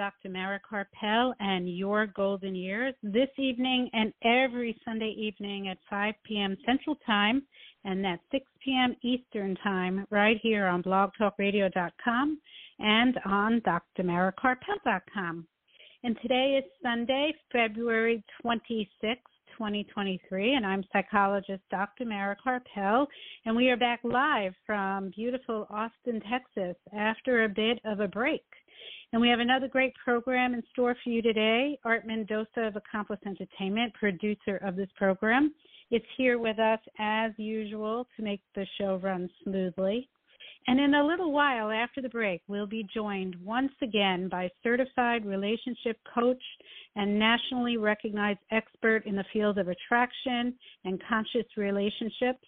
Dr. Mara Karpel and Your Golden Years this evening and every Sunday evening at 5 p.m. Central Time and at 6 p.m. Eastern Time right here on blogtalkradio.com and on drmarakarpel.com. And today is Sunday, February 26th, 2023, and I'm psychologist Dr. Mara Karpel, and we are back live from beautiful Austin, Texas, after a bit of a break. And we have another great program in store for you today. Art Mendoza of Accomplice Entertainment, producer of this program, is here with us as usual to make the show run smoothly. And in a little while after the break, we'll be joined once again by certified relationship coach and nationally recognized expert in the field of attraction and conscious relationships,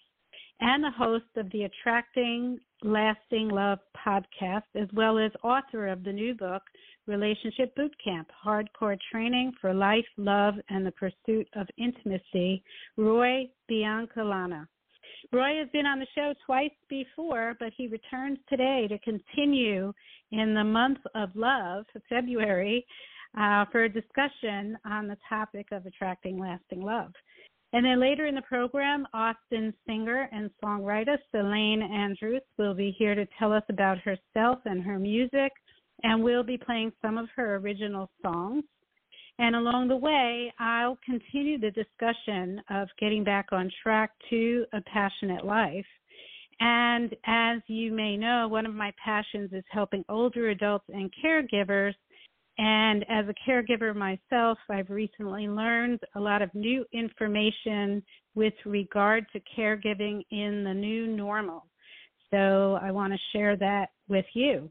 and the host of the Attracting Lasting Love podcast, as well as author of the new book, Relationship Bootcamp Hardcore Training for Life, Love, and the Pursuit of Intimacy, Roy Biancalana. Roy has been on the show twice before, but he returns today to continue in the month of love, February, uh, for a discussion on the topic of attracting lasting love. And then later in the program, Austin singer and songwriter Celaine Andrus will be here to tell us about herself and her music, and we'll be playing some of her original songs. And along the way, I'll continue the discussion of getting back on track to a passionate life. And as you may know, one of my passions is helping older adults and caregivers. And as a caregiver myself, I've recently learned a lot of new information with regard to caregiving in the new normal. So I want to share that with you.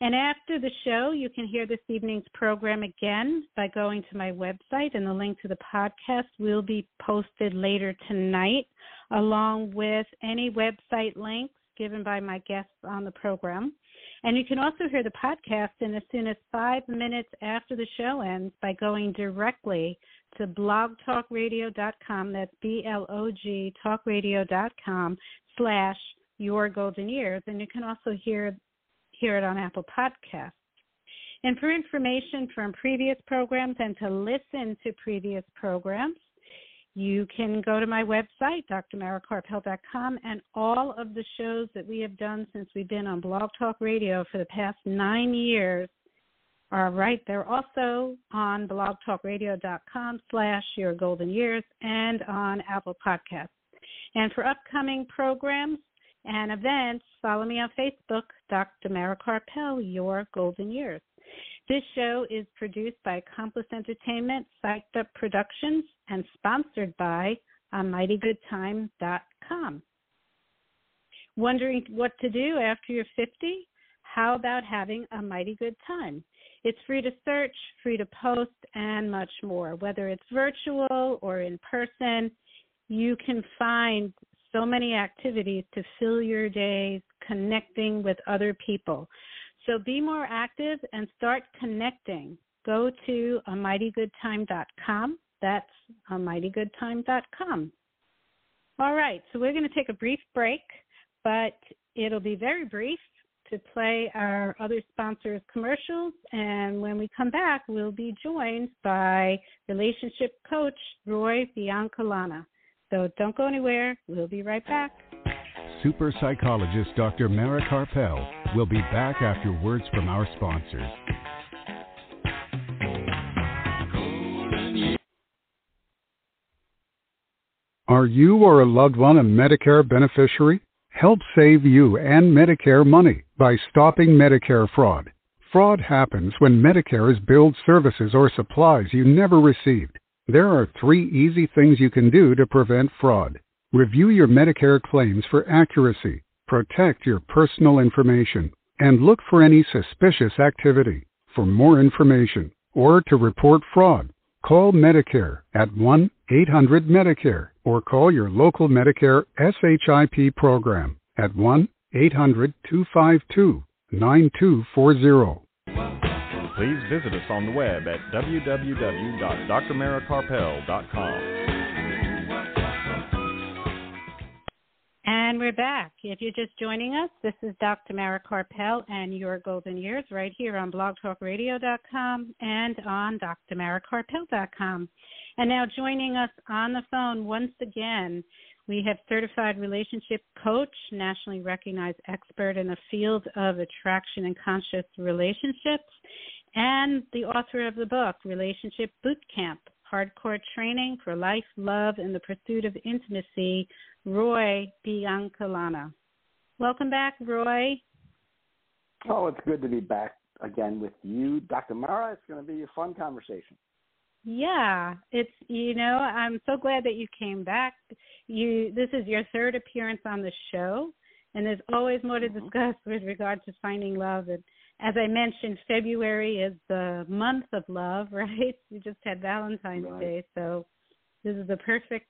And after the show, you can hear this evening's program again by going to my website, and the link to the podcast will be posted later tonight, along with any website links given by my guests on the program. And you can also hear the podcast in as soon as five minutes after the show ends by going directly to blogtalkradio.com. That's B L O G talkradio.com slash your golden years. And you can also hear hear it on Apple Podcasts. And for information from previous programs and to listen to previous programs, you can go to my website, drmarakarpel.com, and all of the shows that we have done since we've been on Blog Talk Radio for the past nine years are right there also on blogtalkradio.com slash your golden years and on Apple Podcasts. And for upcoming programs, and events, follow me on Facebook, Dr. Mara Your Golden Years. This show is produced by Accomplice Entertainment, Psyched Up Productions, and sponsored by AmightyGoodTime.com. Wondering what to do after you're 50? How about having a mighty good time? It's free to search, free to post, and much more. Whether it's virtual or in person, you can find so many activities to fill your days connecting with other people. So be more active and start connecting. Go to amightygoodtime.com. That's amightygoodtime.com. All right, so we're going to take a brief break, but it'll be very brief to play our other sponsors' commercials. And when we come back, we'll be joined by relationship coach Roy Biancalana. So don't go anywhere. We'll be right back. Super psychologist Dr. Mara Karpel will be back after words from our sponsors. Are you or a loved one a Medicare beneficiary? Help save you and Medicare money by stopping Medicare fraud. Fraud happens when Medicare is billed services or supplies you never received. There are three easy things you can do to prevent fraud. Review your Medicare claims for accuracy, protect your personal information, and look for any suspicious activity. For more information or to report fraud, Call Medicare at 1 800 Medicare or call your local Medicare SHIP program at 1 800 252 9240. Please visit us on the web at www.drmarakarpel.com. And we're back. If you're just joining us, this is Dr. Mara Karpel and Your Golden Years right here on blogtalkradio.com and on drmarakarpel.com. And now joining us on the phone once again, we have certified relationship coach, nationally recognized expert in the field of attraction and conscious relationships, and the author of the book, Relationship Boot Camp Hardcore Training for Life, Love, and the Pursuit of Intimacy Roy Biancalana. Welcome back, Roy. Oh, it's good to be back again with you, Dr. Mara. It's going to be a fun conversation. Yeah, it's you know I'm so glad that you came back. You this is your third appearance on the show, and there's always more to mm-hmm. discuss with regard to finding love. And as I mentioned, February is the month of love, right? We just had Valentine's right. Day, so this is the perfect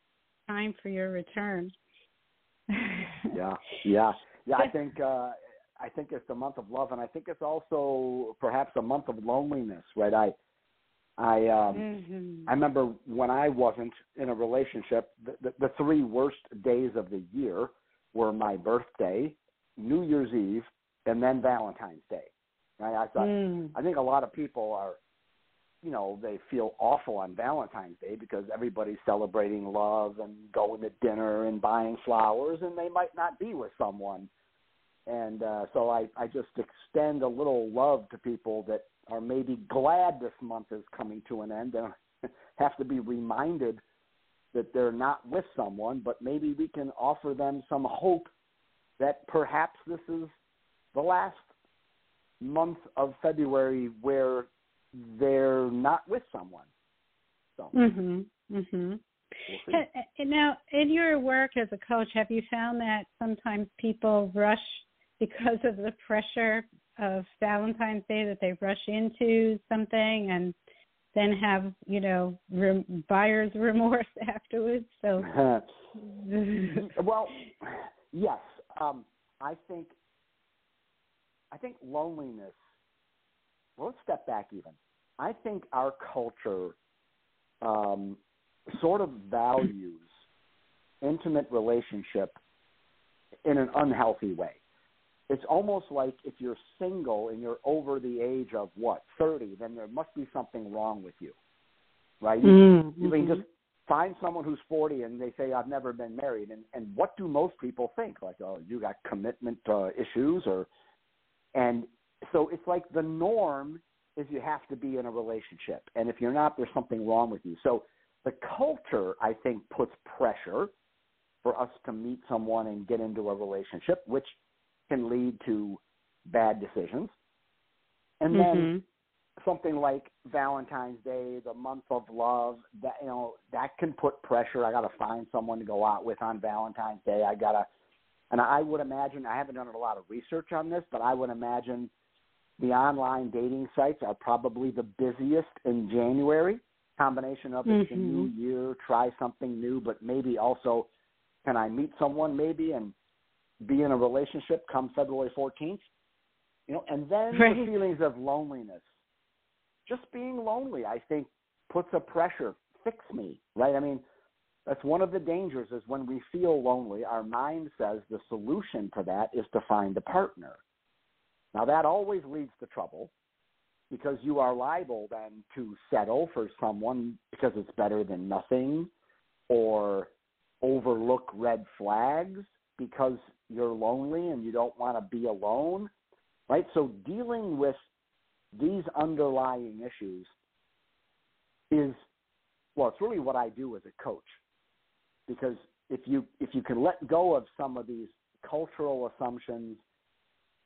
time for your return. yeah, yeah, yeah. I think uh, I think it's the month of love, and I think it's also perhaps a month of loneliness, right? I I um mm-hmm. I remember when I wasn't in a relationship, the, the, the three worst days of the year were my birthday, New Year's Eve, and then Valentine's Day. Right? I thought mm. I think a lot of people are you know they feel awful on Valentine's Day because everybody's celebrating love and going to dinner and buying flowers, and they might not be with someone. And uh, so I, I just extend a little love to people that are maybe glad this month is coming to an end and have to be reminded that they're not with someone, but maybe we can offer them some hope that perhaps this is the last month of February where they're not with someone. So. Mhm. Mhm. We'll now, in your work as a coach, have you found that sometimes people rush because of the pressure of Valentine's Day that they rush into something and then have you know rem- buyer's remorse afterwards? So, well, yes, um, I think I think loneliness well, let's step back even. I think our culture um, sort of values intimate relationship in an unhealthy way. It's almost like if you're single and you're over the age of what, 30, then there must be something wrong with you. Right? Mm-hmm. You can just find someone who's 40 and they say, I've never been married. And, and what do most people think? Like, oh, you got commitment uh, issues or, and so it's like the norm is you have to be in a relationship, and if you're not, there's something wrong with you. So the culture, I think, puts pressure for us to meet someone and get into a relationship, which can lead to bad decisions. And then mm-hmm. something like Valentine's Day, the month of love, that you know, that can put pressure. I got to find someone to go out with on Valentine's Day. I got to and I would imagine I haven't done a lot of research on this, but I would imagine the online dating sites are probably the busiest in January. Combination of it's mm-hmm. a new year, try something new, but maybe also can I meet someone maybe and be in a relationship come February 14th? You know, and then right. the feelings of loneliness. Just being lonely, I think, puts a pressure. Fix me, right? I mean, that's one of the dangers is when we feel lonely, our mind says the solution to that is to find a partner. Now, that always leads to trouble because you are liable then to settle for someone because it's better than nothing or overlook red flags because you're lonely and you don't want to be alone, right? So, dealing with these underlying issues is well, it's really what I do as a coach because if you if you can let go of some of these cultural assumptions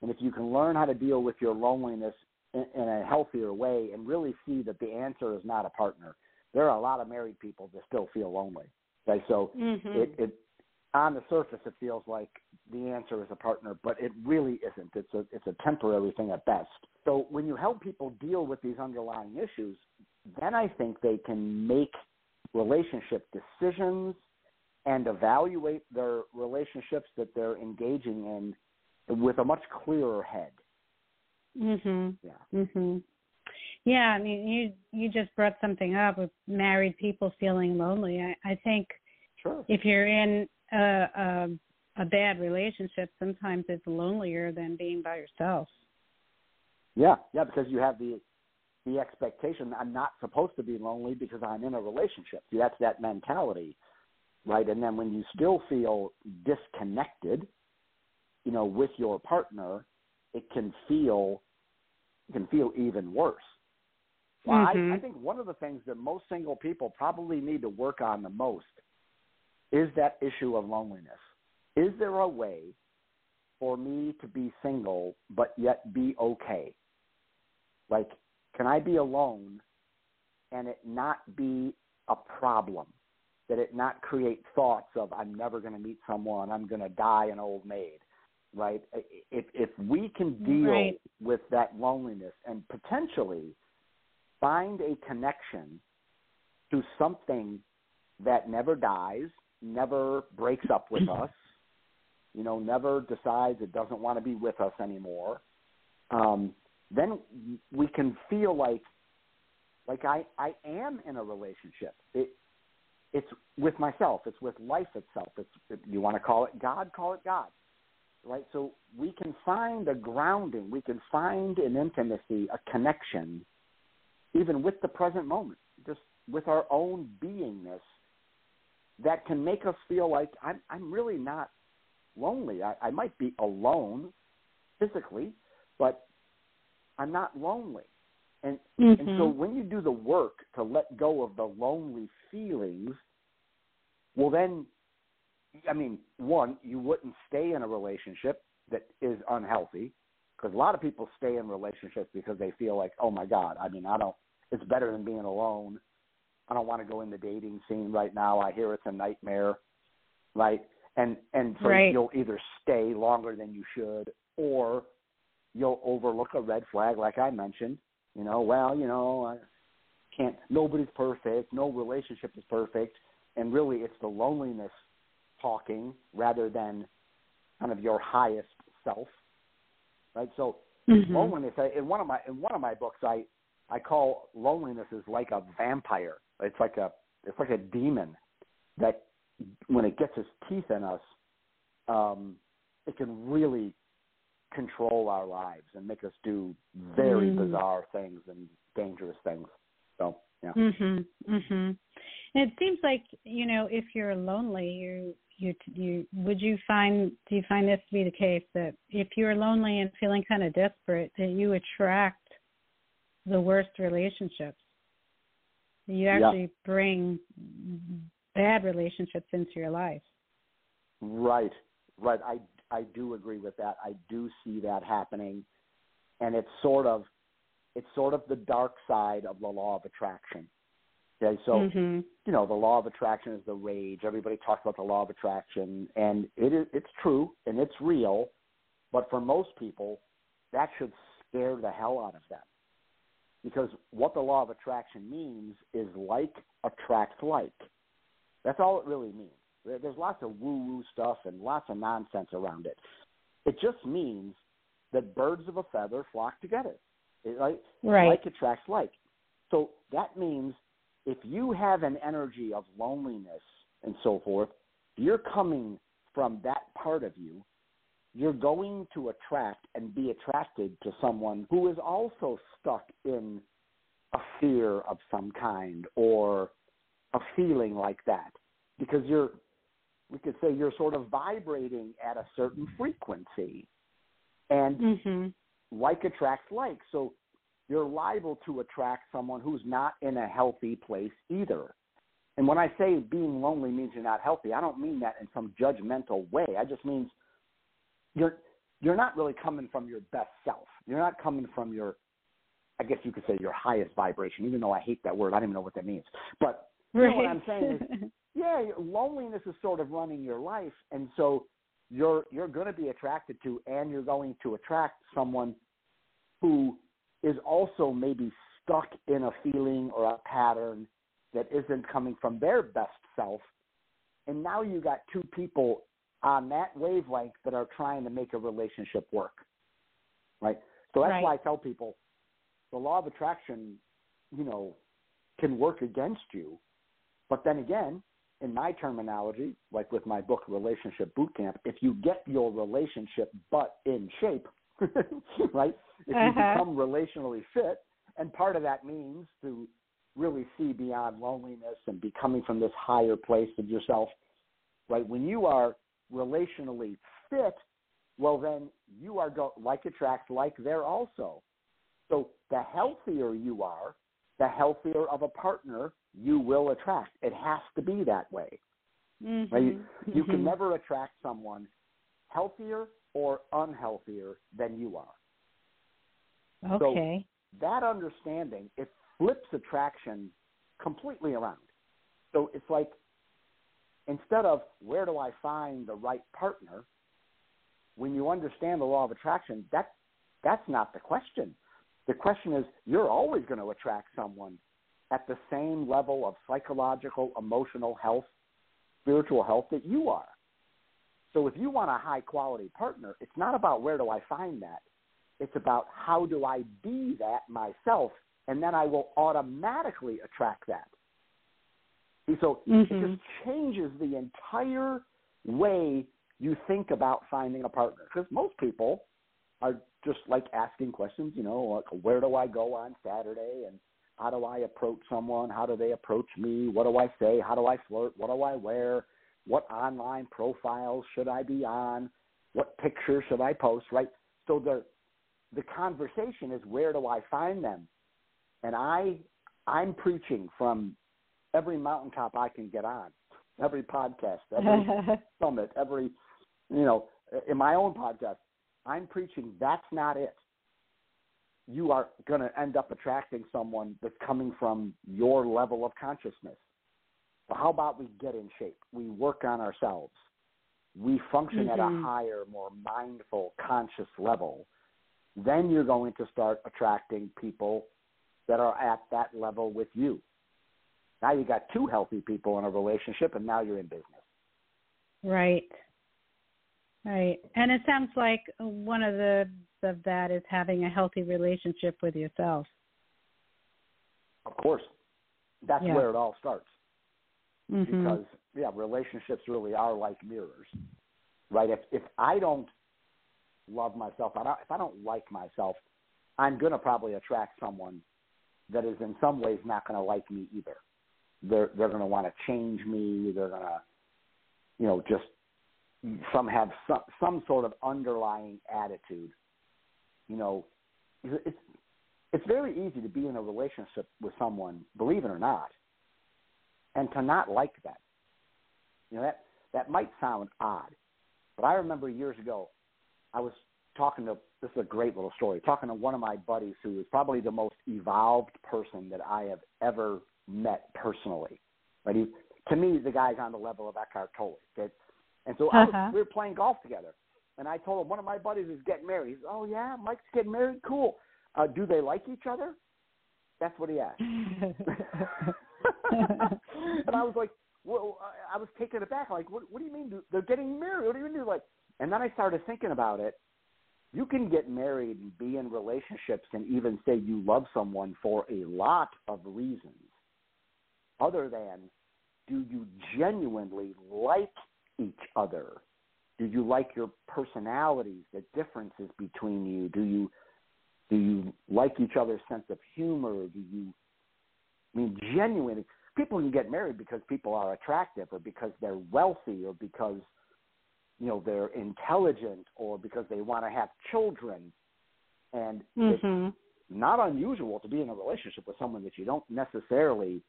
and if you can learn how to deal with your loneliness in, in a healthier way and really see that the answer is not a partner, there are a lot of married people that still feel lonely. Okay, so mm-hmm. it, it on the surface it feels like the answer is a partner, but it really isn't. It's a it's a temporary thing at best. So when you help people deal with these underlying issues, then I think they can make relationship decisions and evaluate their relationships that they're engaging in with a much clearer head. Mhm. Yeah. Mhm. Yeah, I mean, you you just brought something up with married people feeling lonely. I, I think Sure. if you're in a, a a bad relationship, sometimes it's lonelier than being by yourself. Yeah, yeah, because you have the the expectation I'm not supposed to be lonely because I'm in a relationship. See, that's that mentality, right? And then when you still feel disconnected, you know, with your partner, it can feel it can feel even worse. Well, Mhm. I, I think one of the things that most single people probably need to work on the most is that issue of loneliness. Is there a way for me to be single but yet be okay? Like, can I be alone and it not be a problem? That it not create thoughts of I'm never going to meet someone, I'm going to die an old maid, right? If if we can deal Right. with that loneliness and potentially find a connection to something that never dies, never breaks up with us, you know, never decides it doesn't want to be with us anymore, um, then we can feel like like I, I am in a relationship. It it's with myself. It's with life itself. It's you want to call it God, call it God. Right? So we can find a grounding. We can find an intimacy, a connection, even with the present moment, just with our own beingness that can make us feel like I'm I'm really not lonely. I, I might be alone physically, but I'm not lonely. And and so Mhm. when you do the work to let go of the lonely feelings, well then I mean, one, you wouldn't stay in a relationship that is unhealthy because a lot of people stay in relationships because they feel like, "Oh my god, I mean, I don't it's better than being alone. I don't want to go in the dating scene right now. I hear it's a nightmare." Right? And and so Right. you'll either stay longer than you should or you'll overlook a red flag like I mentioned. You know, well, you know, I can't nobody's perfect, no relationship is perfect, and really it's the loneliness talking rather than kind of your highest self. Right? So Mhm. loneliness I- in one of my in one of my books I I call loneliness is like a vampire. It's like a it's like a demon that when it gets its teeth in us, um, it can really control our lives and make us do very Mm. bizarre things and dangerous things. So yeah. Mhm. Mhm. And it seems like you know if you're lonely, you you you would you find do you find this to be the case that if you're lonely and feeling kind of desperate that you attract the worst relationships. You Yeah. actually bring bad relationships into your life. Right, right. I I do agree with that. I do see that happening, and it's sort of it's sort of the dark side of the law of attraction. Okay, so Mhm. you know the law of attraction is the rage. Everybody talks about the law of attraction, and it is it's true and it's real, but for most people, that should scare the hell out of them. Because what the law of attraction means is like attracts like. That's all it really means. There- There's lots of woo-woo stuff and lots of nonsense around it. It just means that birds of a feather flock together. It, like, Right. like attracts like. So that means if you have an energy of loneliness and so forth, you're coming from that part of you, you're going to attract and be attracted to someone who is also stuck in a fear of some kind or a feeling like that. Because you're, we could say you're sort of vibrating at a certain frequency. And Mhm. like attracts like. So you're liable to attract someone who's not in a healthy place either. And when I say being lonely means you're not healthy, I don't mean that in some judgmental way. I just means you're you're not really coming from your best self. You're not coming from your I guess you could say your highest vibration, even though I hate that word. I don't even know what that means. But you know what I'm saying is yeah, loneliness is sort of running your life, and so you're you're going to be attracted to, and you're going to attract someone who is also maybe stuck in a feeling or a pattern that isn't coming from their best self. And now you got two people on that wavelength that are trying to make a relationship work. Right? So that's Right. why I tell people the law of attraction, you know, can work against you. But then again, in my terminology, like with my book Relationship Bootcamp, if you get your relationship butt in shape, right? If you Uh-huh. become relationally fit, and part of that means to really see beyond loneliness and be coming from this higher place of yourself, right? When you are relationally fit, well, then you are go- like attracts like there also. So the healthier you are, the healthier of a partner you will attract. It has to be that way. Mhm. Right? You, you can Mhm. never attract someone healthier or unhealthier than you are. Okay. That understanding, it flips attraction completely around. So it's like instead of where do I find the right partner, when you understand the law of attraction, that that's not the question. The question is you're always going to attract someone at the same level of psychological, emotional health, spiritual health that you are. So if you want a high quality partner, it's not about where do I find that. It's about how do I be that myself, and then I will automatically attract that. See, So it Mhm. just changes the entire way you think about finding a partner. Because most people are just like asking questions, you know, like where do I go on Saturday and how do I approach someone? How do they approach me? What do I say? How do I flirt? What do I wear? What online profiles should I be on? What picture should I post? Right. So the the conversation is where do I find them? And I I'm preaching from every mountaintop I can get on, every podcast, every summit, every you know, in my own podcast, I'm preaching that's not it. You are going to end up attracting someone that's coming from your level of consciousness. But how about we get in shape? We work on ourselves. We function at a Mhm. higher, more mindful, conscious level. Then you're going to start attracting people that are at that level with you. Now you got two healthy people in a relationship, and now you're in business. Right. Right. And it sounds like one of the of that is having a healthy relationship with yourself. Of course, that's Yeah. where it all starts. Mhm. Because yeah, relationships really are like mirrors, right? If if I don't love myself, I don't, if I don't like myself, I'm gonna probably attract someone that is in some ways not gonna like me either. They're they're gonna want to change me. They're gonna, you know, just some have some some sort of underlying attitude. You know, it's it's very easy to be in a relationship with someone, believe it or not, and to not like that. You know that that might sound odd, but I remember years ago, I was talking to this is a great little story. Talking to one of my buddies who is probably the most evolved person that I have ever met personally. But he, to me, the guy's on the level of Eckhart Tolle. Okay? And so I was, Uh-huh. we were playing golf together, and I told him one of my buddies is getting married. He's, oh yeah, Mike's getting married. Cool. Uh, do they like each other? That's what he asked. and I was like, well, I- I was taken aback. Like, what, what do you mean they're getting married? What do you mean? Like, and then I started thinking about it. You can get married and be in relationships and even say you love someone for a lot of reasons, other than do you genuinely like each other? Do you like your personalities, the differences between you? Do you do you like each other's sense of humor? Do you I mean genuinely people can get married because people are attractive or because they're wealthy or because you know they're intelligent or because they want to have children and it's mhm. not unusual to be in a relationship with someone that you don't necessarily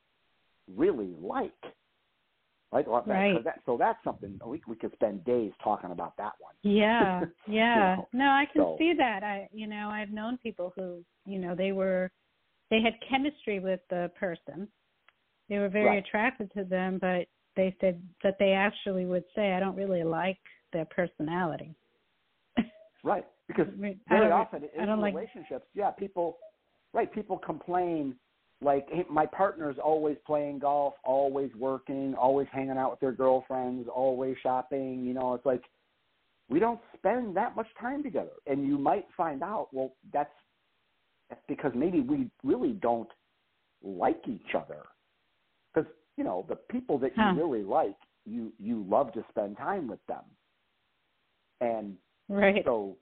really like right, that- Right. so, that, so that's something we, we could spend days talking about that one Yeah, yeah. know, No, I can so- see that. I, you know, I've known people who, you know, they were, they had chemistry with the person. They were very Right. attracted to them, but they said that they actually would say, "I don't really like their personality." right because very often in don't like- relationships yeah people right. People complain like my partner's always playing golf, always working, always hanging out with their girlfriends, always shopping. You know, it's like we don't spend that much time together. And you might find out, well, that's that's because maybe we really don't like each other. Because you know the people that huh. you really like, you you love to spend time with them. And right. so,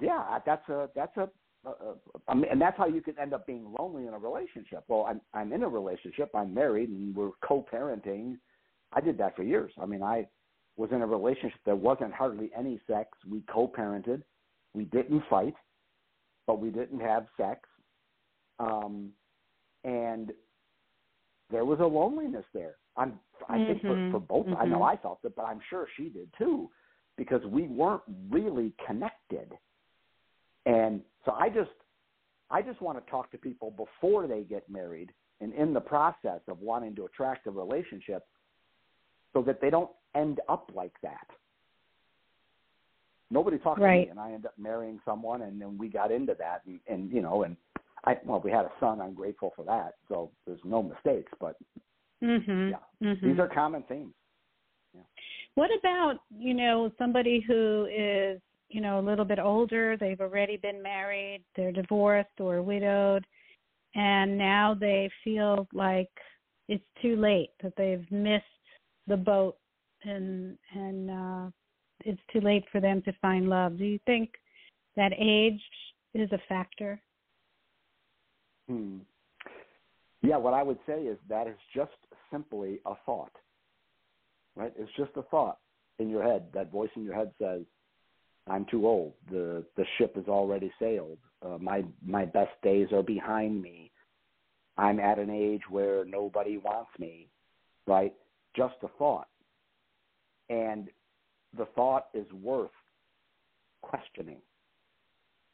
yeah, that's a that's a uh, uh and that's how you can end up being lonely in a relationship. Well, I'm I'm in a relationship. I'm married, and we're co-parenting. I did that for years. I mean, I was in a relationship that wasn't hardly any sex. We co-parented. We didn't fight, but we didn't have sex. Um, and there was a loneliness there. I'm, I mm-hmm. think for, for both. Mm-hmm. I know I felt it, but I'm sure she did too, because we weren't really connected. And so I just, I just want to talk to people before they get married and in the process of wanting to attract a relationship, so that they don't end up like that. Nobody talked right. to me, and I ended up marrying someone, and then we got into that, and, and you know, and I well, we had a son. I'm grateful for that. So there's no mistakes, but mm-hmm. yeah, mm-hmm. these are common themes. Yeah. What about you know somebody who is you know a little bit older? They've already been married, they're divorced or widowed, and now they feel like it's too late that they've missed the boat and and uh it's too late for them to find love. Do you think that age is a factor? Hmm. Yeah, what I would say is that is just simply a thought. Right? It's just a thought in your head. That voice in your head says, "I'm too old. the The ship has already sailed. Uh, my my best days are behind me. I'm at an age where nobody wants me." Right? Just a thought, and the thought is worth questioning.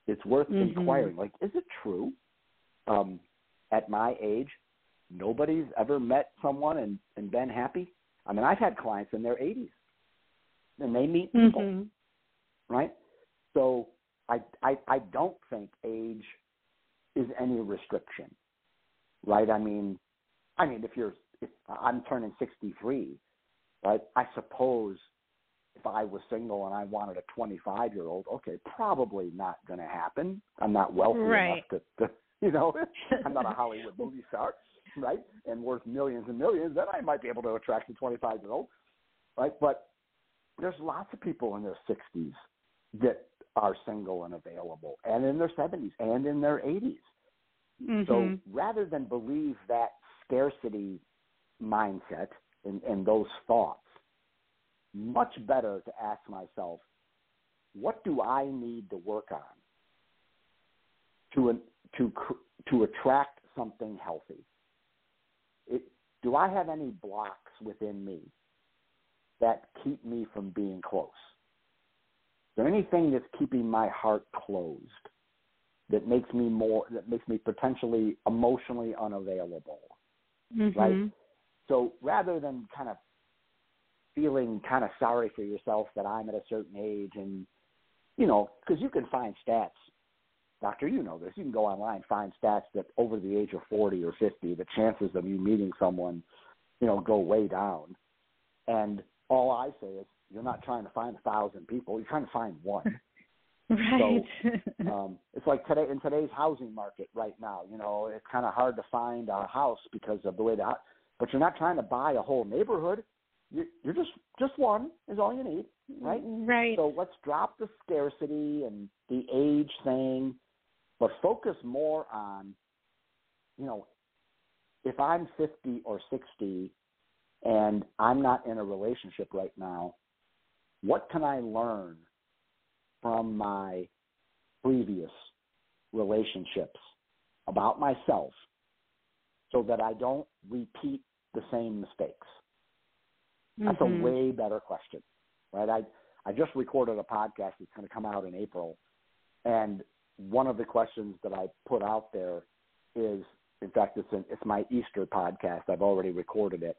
It's worth mm-hmm. inquiring. Like, is it true? um, at my age, nobody's ever met someone and, and been happy. I mean, I've had clients in their 80s, and they meet people, mm-hmm. Right? So I, I I don't think age is any restriction, right? I mean, I mean, if you're, if I'm turning 63, right? I suppose if I was single and I wanted a 25 year old, okay, probably not going to happen. I'm not wealthy right. enough to, to You know, I'm not a Hollywood movie star, right? And worth millions and millions. Then I might be able to attract a 25 year old, right? But there's lots of people in their 60s that are single and available, and in their 70s and in their 80s. Mm-hmm. So rather than believe that scarcity mindset and, and those thoughts, much better to ask myself, what do I need to work on to to to attract something healthy? It, do I have any blocks within me that keep me from being close? There anything that's keeping my heart closed that makes me more that makes me potentially emotionally unavailable? Mm-hmm. Right? So rather than kind of feeling kind of sorry for yourself that I'm at a certain age and you know, because you can find stats Doctor, you know this. You can go online, find stats that over the age of 40 or 50, the chances of you meeting someone, you know, go way down. And all I say is, you're not trying to find a thousand people. You're trying to find one. Right. So um, it's like today in today's housing market right now. You know, it's kind of hard to find a house because of the way the. But you're not trying to buy a whole neighborhood. You're, you're just just one is all you need, right? Right. So let's drop the scarcity and the age thing but focus more on, you know, if I'm 50 or 60 and I'm not in a relationship right now, what can I learn from my previous relationships about myself so that I don't repeat the same mistakes? That's mm-hmm. a way better question, right? I I just recorded a podcast that's going to come out in April, and one of the questions that I put out there is, in fact, it's an, it's my Easter podcast. I've already recorded it.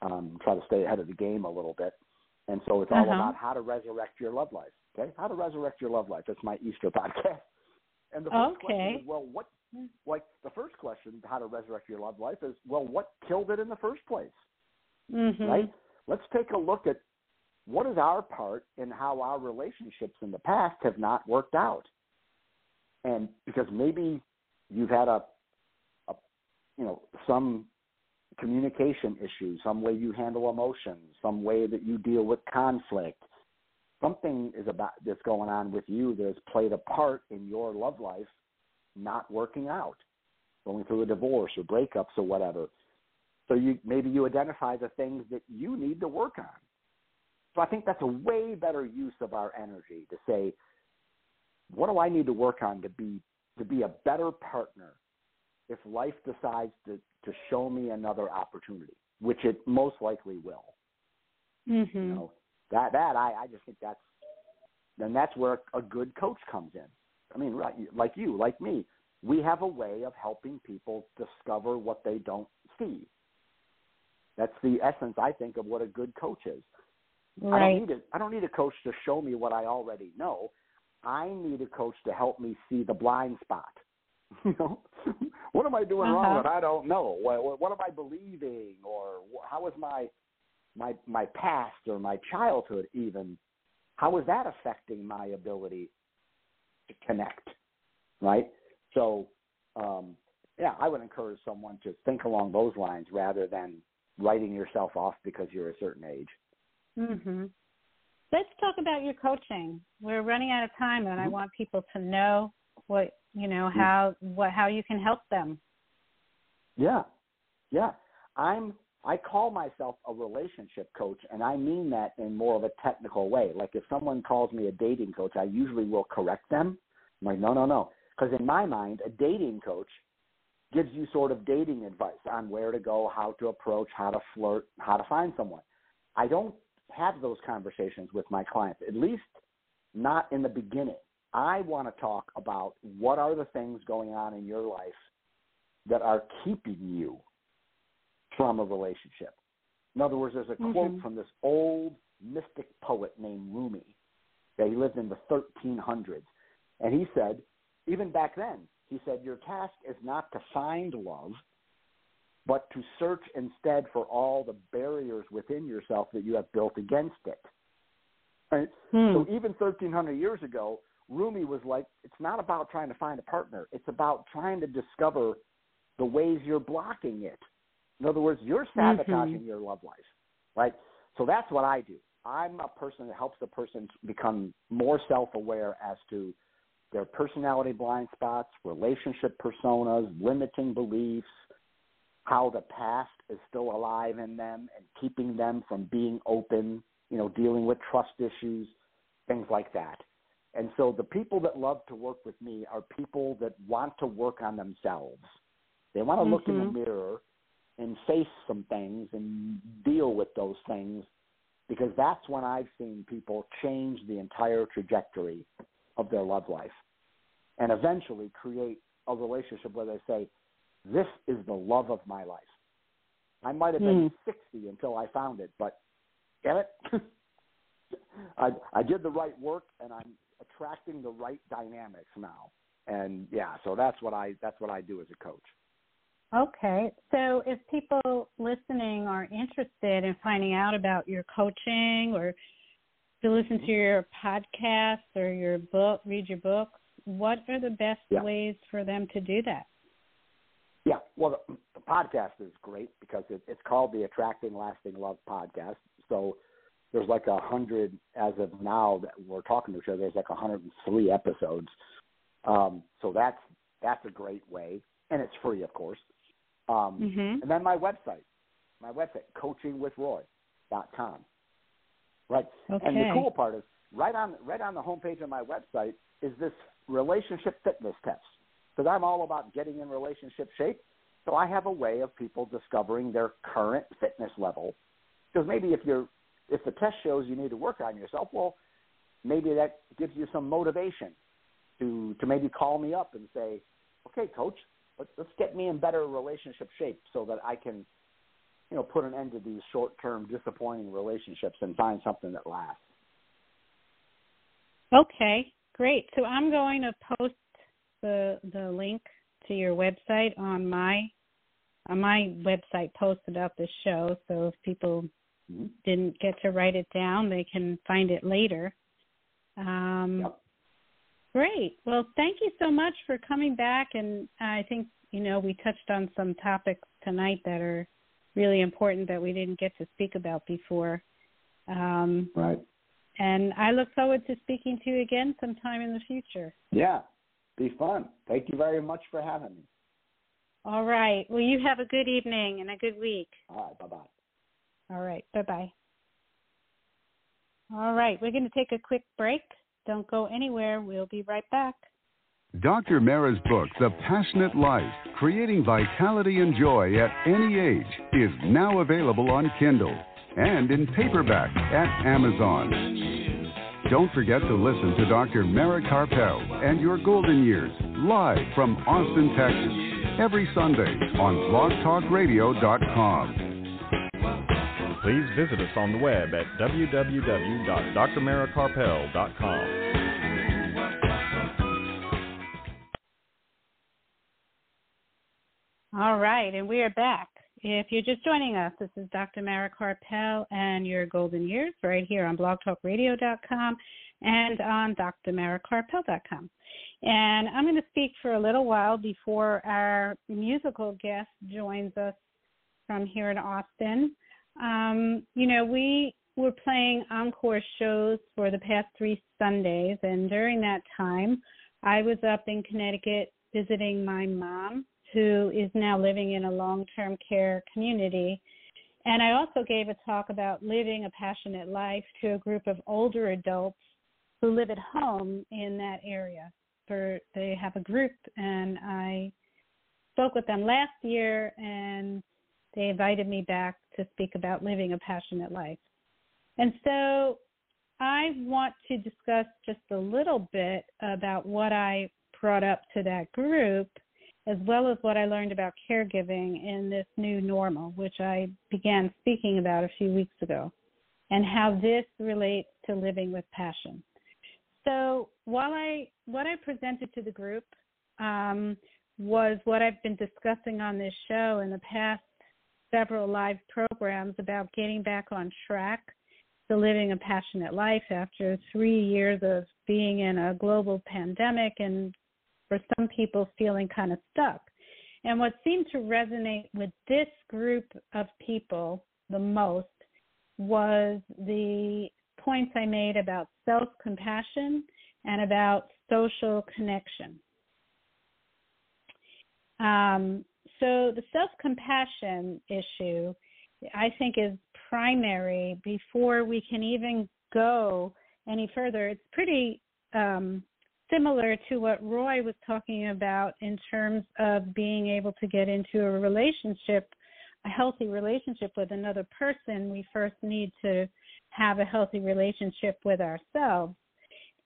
Um, try to stay ahead of the game a little bit, and so it's all uh-huh. about how to resurrect your love life. Okay, how to resurrect your love life. That's my Easter podcast. And the first okay. question is, well, what, like, the first question, how to resurrect your love life is well, what killed it in the first place, Mm-hmm. right? Let's take a look at what is our part in how our relationships in the past have not worked out, and because maybe you've had a, a you know, some communication issues, some way you handle emotions, some way that you deal with conflict. Something is about that's going on with you that has played a part in your love life not working out, going through a divorce or breakups or whatever. So you maybe you identify the things that you need to work on. So I think that's a way better use of our energy to say, what do I need to work on to be to be a better partner if life decides to to show me another opportunity, which it most likely will. Mhm. You know, that that I I just think that's then that's where a good coach comes in. I mean, right, like you, like me, we have a way of helping people discover what they don't see. That's the essence, I think, of what a good coach is. I don't need a, I don't need a coach to show me what I already know. I need a coach to help me see the blind spot. You know, what am I doing wrong Uh-huh. that I don't know? What, what, what am I believing, or how is my my my past or my childhood even? How is that affecting my ability to connect? Right. So, um, yeah, I would encourage someone to think along those lines rather than writing yourself off because you're a certain age. Mhm. Let's talk about your coaching. We're running out of time, and I Mhm. want people to know what you know how what how you can help them. Yeah, yeah. I'm. I call myself a relationship coach, and I mean that in more of a technical way. Like if someone calls me a dating coach, I usually will correct them. I'm like, no, no, no, because in my mind, a dating coach gives you sort of dating advice on where to go, how to approach, how to flirt, how to find someone. I don't have those conversations with my clients, at least not in the beginning. I want to talk about what are the things going on in your life that are keeping you from a relationship. In other words, there's a quote Mhm. from this old mystic poet named Rumi that he lived in the 1300s. And he said, even back then, he said, Your task is not to find love, but to search instead for all the barriers within yourself that you have built against it. Right? Hmm. So even 1300 years ago, Rumi was like, it's not about trying to find a partner. It's about trying to discover the ways you're blocking it. In other words, you're mm-hmm. sabotaging your love life, right? So that's what I do. I'm a person that helps the person become more self-aware as to their personality blind spots, relationship personas, limiting beliefs, how the past is still alive in them and keeping them from being open, you know, dealing with trust issues, things like that. And so the people that love to work with me are people that want to work on themselves. They want to look in the mm-hmm. mirror and face some things and deal with those things because that's when I've seen people change the entire trajectory of their love life and eventually create a relationship where they say, This is the love of my life. I might have been hmm. 60 until I found it, but damn it, I, I did the right work and I'm attracting the right dynamics now. And yeah, so that's what I that's what I do as a coach. Okay. So if people listening are interested in finding out about your coaching or to listen to mm-hmm. your podcast or your book, read your books, what are the best Yeah. ways for them to do that? Yeah, well, the, the podcast is great because it, it's called the Attracting Lasting Love podcast. So there's like a hundred as of now that we're talking to each other. There's like a hundred and three episodes. Um, so that's that's a great way, and it's free, of course. Um, Mhm. And then my website, my website, coachingwithroy.com. Right. And the cool part is right on right on the homepage of my website is this relationship fitness test. Because I'm all about getting in relationship shape. So I have a way of people discovering their current fitness level. Because maybe if you're if the test shows you need to work on yourself, well, maybe that gives you some motivation to to maybe call me up and say, Okay, coach, let's let's get me in better relationship shape so that I can you know, put an end to these short term disappointing relationships and find something that lasts. Okay, great. So I'm going to post the the link to your website on my on my website post about this show. So if people. Didn't get to write it down, they can find it later. Um, yep. Great. Well, thank you so much for coming back. And I think you know we touched on some topics tonight that are really important that we didn't get to speak about before. Um, right. And I look forward to speaking to you again sometime in the future. Yeah, be fun. Thank you very much for having me. All right. Well, you have a good evening and a good week. All right. Bye bye. All right. Bye bye. All right. We're going to take a quick break. Don't go anywhere. We'll be right back. Dr. Mara's book, The Passionate Life Creating Vitality and Joy at Any Age, is now available on Kindle and in paperback at Amazon. Don't forget to listen to Dr. Mara Karpel and Your Golden Years live from Austin, Texas, every Sunday on blogtalkradio.com. Please visit us on the web at www.drmarakarpel.com. All right, and we are back. If you're just joining us, this is Dr. Mara Karpel and your golden years right here on blogtalkradio.com and on drmarakarpel.com. And I'm going to speak for a little while before our musical guest joins us from here in Austin. Um, you know, we were playing encore shows for the past three Sundays, and during that time, I was up in Connecticut visiting my mom who is now living in a long term care community. And I also gave a talk about living a passionate life to a group of older adults who live at home in that area. For they have a group, and I spoke with them last year, and they invited me back to speak about living a passionate life. And so I want to discuss just a little bit about what I brought up to that group as well as what I learned about caregiving in this new normal, which I began speaking about a few weeks ago, and how this relates to living with passion. So, while I what I presented to the group um, was what I've been discussing on this show in the past several live programs about getting back on track to living a passionate life after three years of being in a global pandemic and for some people feeling kind of stuck. And what seemed to resonate with this group of people the most was the points I made about self compassion and about social connection. Um, so, the self compassion issue, I think, is primary before we can even go any further. It's pretty um, similar to what Roy was talking about in terms of being able to get into a relationship, a healthy relationship with another person, we first need to have a healthy relationship with ourselves.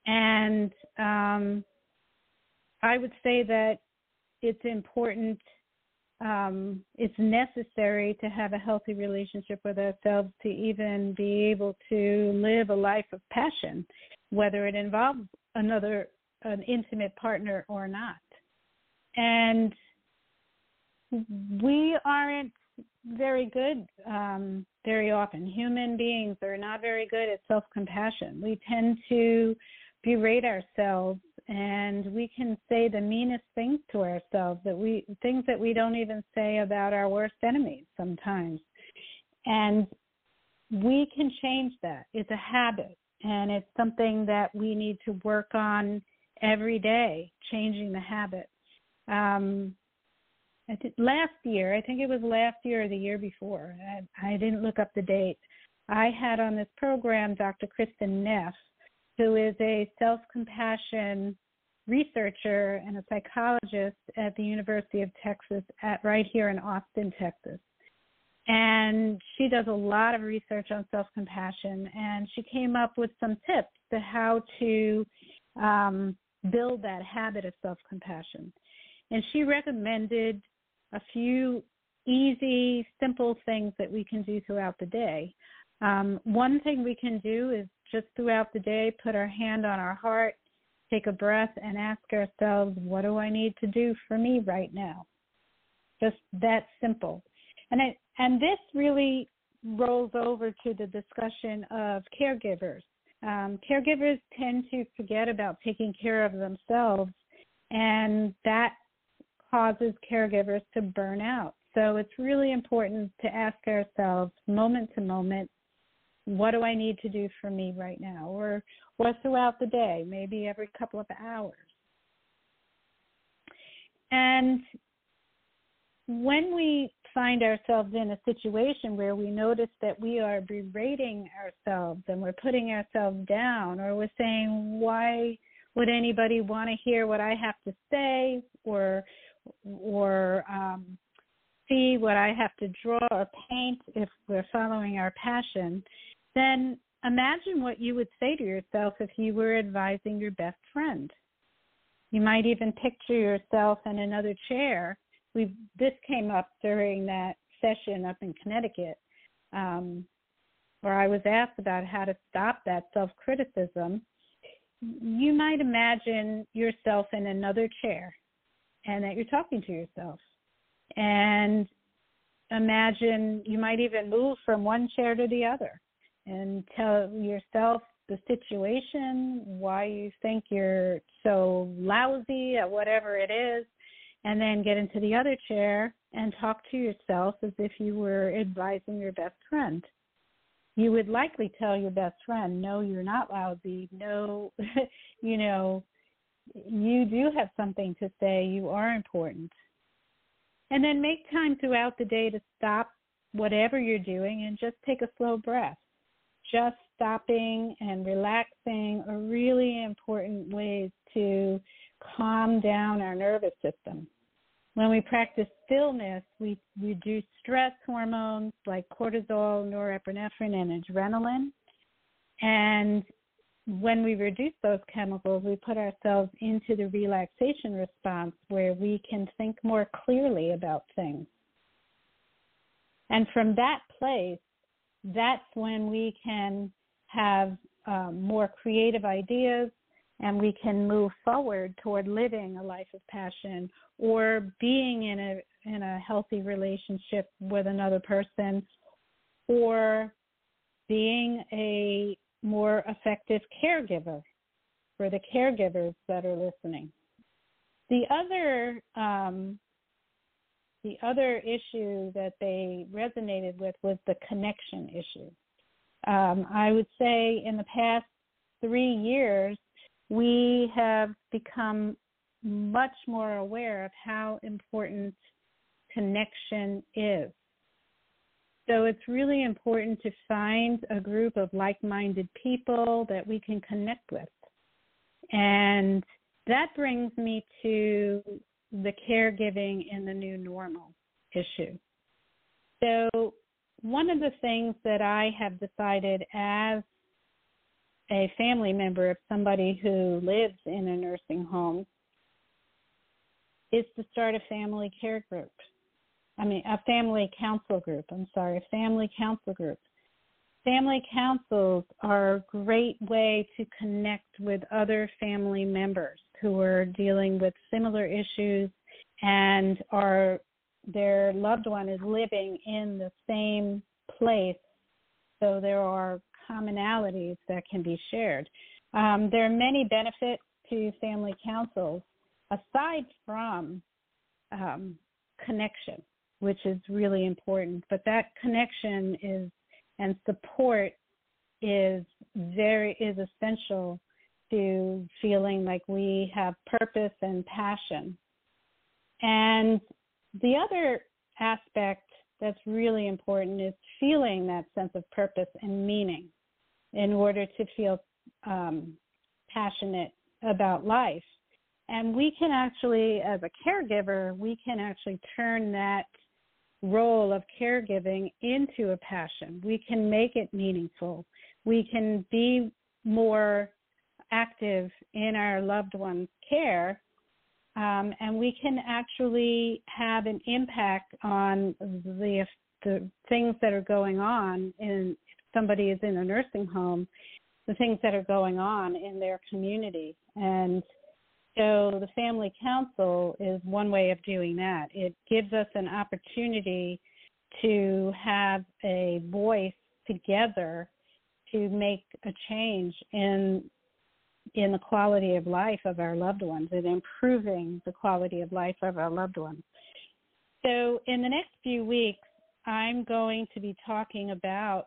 And um, I would say that it's important, um, it's necessary to have a healthy relationship with ourselves to even be able to live a life of passion, whether it involves another an intimate partner or not. And we aren't very good um, very often. Human beings are not very good at self compassion. We tend to berate ourselves and we can say the meanest things to ourselves that we things that we don't even say about our worst enemies sometimes. And we can change that. It's a habit and it's something that we need to work on every day, changing the habit. Um, I th- last year, I think it was last year or the year before, I, I didn't look up the date. I had on this program Dr. Kristin Neff, who is a self compassion researcher and a psychologist at the University of Texas, at right here in Austin, Texas. And she does a lot of research on self compassion, and she came up with some tips to how to um, build that habit of self compassion. And she recommended a few easy, simple things that we can do throughout the day. Um, one thing we can do is just throughout the day put our hand on our heart take a breath and ask ourselves, what do I need to do for me right now? Just that simple. And it, and this really rolls over to the discussion of caregivers. Um, caregivers tend to forget about taking care of themselves, and that causes caregivers to burn out. So it's really important to ask ourselves moment to moment, what do I need to do for me right now? Or, or throughout the day, maybe every couple of hours. And when we find ourselves in a situation where we notice that we are berating ourselves and we're putting ourselves down, or we're saying, why would anybody want to hear what I have to say, or or um, see what I have to draw or paint if we're following our passion, then imagine what you would say to yourself if you were advising your best friend. You might even picture yourself in another chair. We this came up during that session up in Connecticut, um, where I was asked about how to stop that self criticism. You might imagine yourself in another chair, and that you're talking to yourself and imagine you might even move from one chair to the other and tell yourself the situation, why you think you're so lousy at whatever it is, and then get into the other chair and talk to yourself as if you were advising your best friend. You would likely tell your best friend, No, you're not lousy. No, you know, you do have something to say. You are important. And then make time throughout the day to stop whatever you're doing and just take a slow breath. Just stopping and relaxing are really important ways to calm down our nervous system. When we practice stillness, we reduce stress hormones like cortisol, norepinephrine, and adrenaline. And when we reduce those chemicals, we put ourselves into the relaxation response where we can think more clearly about things. And from that place, that's when we can have um, more creative ideas and we can move forward toward living a life of passion or being in a in a healthy relationship with another person or being a more effective caregiver for the caregivers that are listening. The other um, the other issue that they resonated with was the connection issue. Um, I would say in the past three years, we have become much more aware of how important connection is. So it's really important to find a group of like minded people that we can connect with. And that brings me to the caregiving in the new normal issue. So, one of the things that I have decided as a family member of somebody who lives in a nursing home is to start a family care group. I mean, a family council group. I'm sorry, a family council group. Family councils are a great way to connect with other family members who are dealing with similar issues and are their loved one is living in the same place. So there are commonalities that can be shared. Um, there are many benefits to family councils aside from um, connection which is really important. But that connection is and support is very is essential to feeling like we have purpose and passion. And the other aspect that's really important is feeling that sense of purpose and meaning in order to feel um, passionate about life. And we can actually, as a caregiver, we can actually turn that role of caregiving into a passion. We can make it meaningful. We can be more active in our loved one's care, um, and we can actually have an impact on the the things that are going on in if somebody is in a nursing home. the things that are going on in their community. And so the Family Council is one way of doing that. It gives us an opportunity to have a voice together to make a change in in the quality of life of our loved ones and improving the quality of life of our loved ones. So in the next few weeks I'm going to be talking about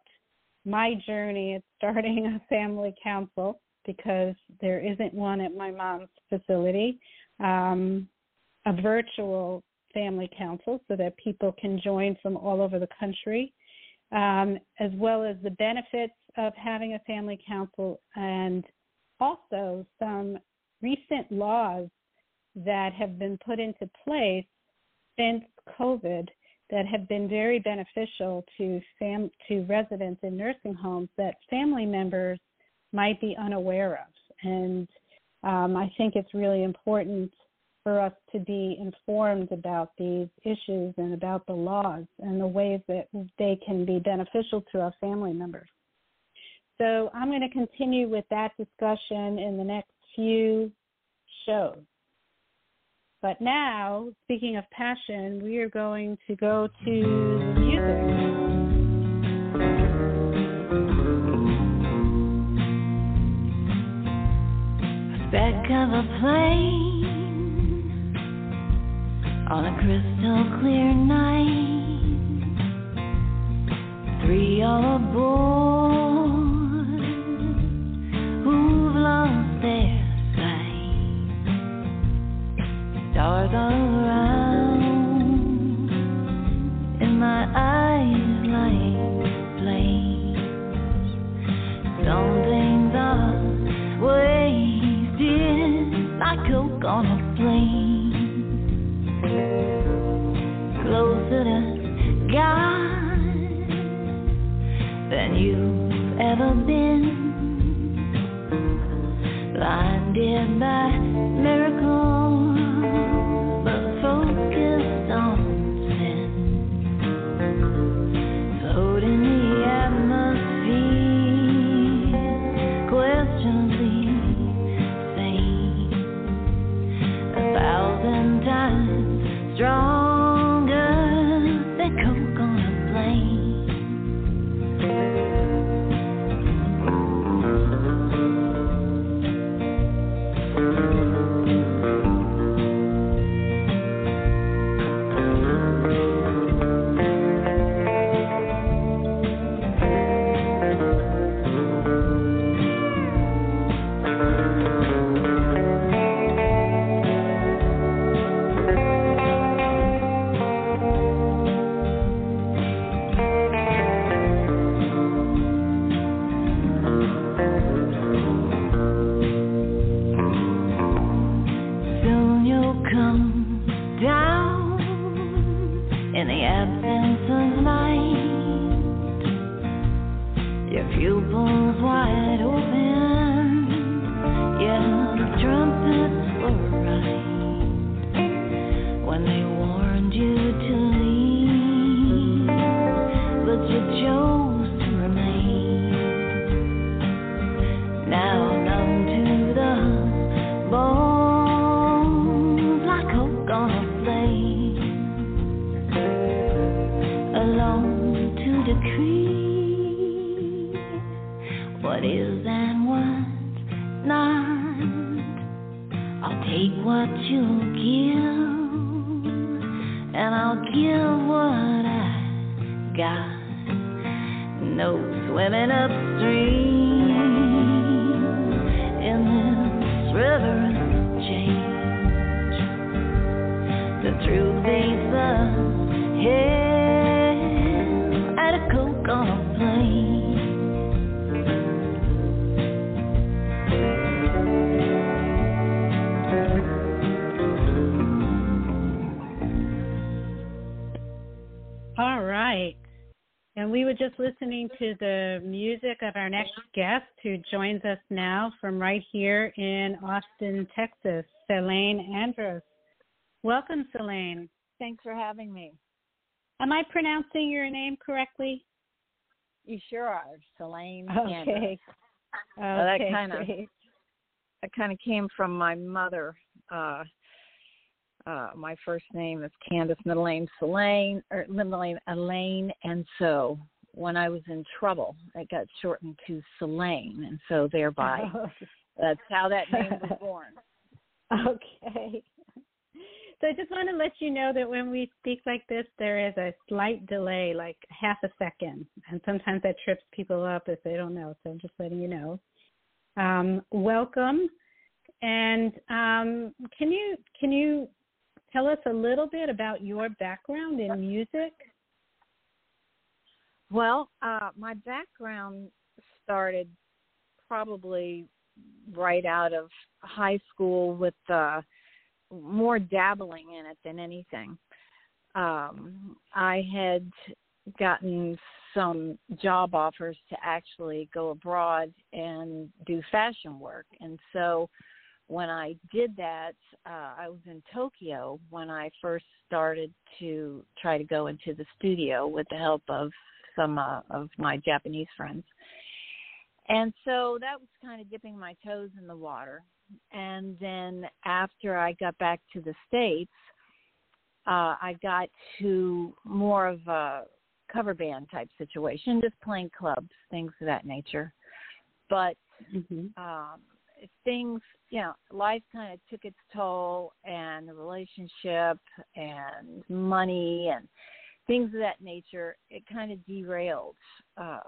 my journey at starting a family council because there isn't one at my mom's facility, um, a virtual family council so that people can join from all over the country, um, as well as the benefits of having a family council and also some recent laws that have been put into place since COVID that have been very beneficial to fam- to residents in nursing homes that family members might be unaware of. And um, I think it's really important for us to be informed about these issues and about the laws and the ways that they can be beneficial to our family members. So I'm going to continue with that discussion in the next few shows. But now, speaking of passion, we are going to go to music. Speck of a plane on a crystal clear night. Three all aboard you've been. Give what I got. No swimming upstream in this river of change. The truth beats And we were just listening to the music of our next guest who joins us now from right here in Austin, Texas, Celaine Andrus. Welcome, Celaine. Thanks for having me. Am I pronouncing your name correctly? You sure are, Celaine. Okay. Okay, that kind of that kind of came from my mother. Uh, uh, my first name is Candace, middle name Selene, or middle name Elaine, and so when I was in trouble, it got shortened to Celaine, and so thereby that's how that name was born. Okay. So I just want to let you know that when we speak like this, there is a slight delay, like half a second, and sometimes that trips people up if they don't know. So I'm just letting you know. Um, welcome, and um, can you can you tell us a little bit about your background in music? Well, uh, my background started probably right out of high school with uh, more dabbling in it than anything. Um, I had gotten some job offers to actually go abroad and do fashion work, and so when I did that, uh, I was in Tokyo when I first started to try to go into the studio with the help of some uh, of my Japanese friends. And so that was kind of dipping my toes in the water. And then after I got back to the States, uh, I got to more of a cover band type situation, just playing clubs, things of that nature. But Mm-hmm. um, things, you know, life kind of took its toll, and the relationship and money and things of that nature, it kind of derailed uh,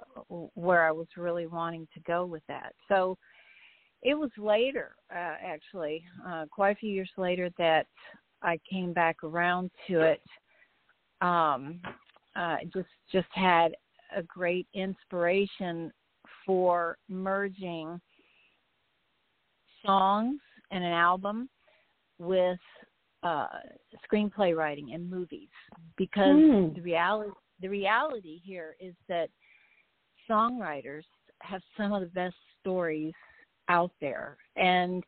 where I was really wanting to go with that. So it was later, uh, actually, uh, quite a few years later, that I came back around to it. Um, uh, just just had a great inspiration for merging songs and an album with uh, screenplay writing and movies because Hmm. the reality the reality here is that songwriters have some of the best stories out there and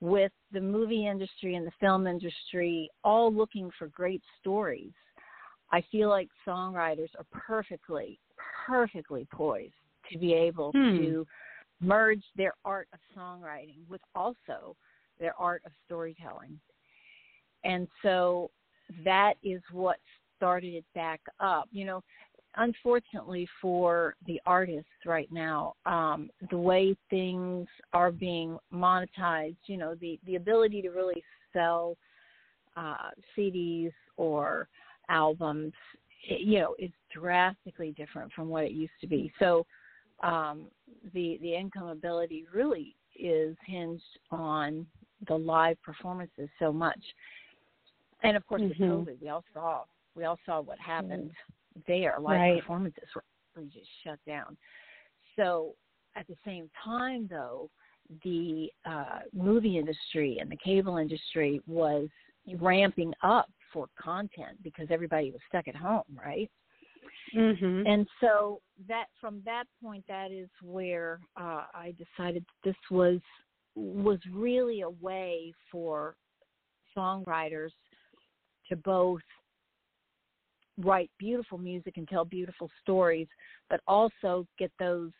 with the movie industry and the film industry all looking for great stories i feel like songwriters are perfectly perfectly poised to be able Hmm. to merge their art of songwriting with also their art of storytelling. And so that is what started it back up. You know, unfortunately for the artists right now, um, the way things are being monetized, you know, the, the ability to really sell uh, CDs or albums, you know, is drastically different from what it used to be. So um, the the income ability really is hinged on the live performances so much. And of course, with Mhm. COVID, we all saw we all saw what happened there. Live Right. performances were just shut down. So at the same time, though, the uh, movie industry and the cable industry was ramping up for content because everybody was stuck at home, right? Mm-hmm. and so that from that point that is where uh, i decided that this was was really a way for songwriters to both write beautiful music and tell beautiful stories but also get those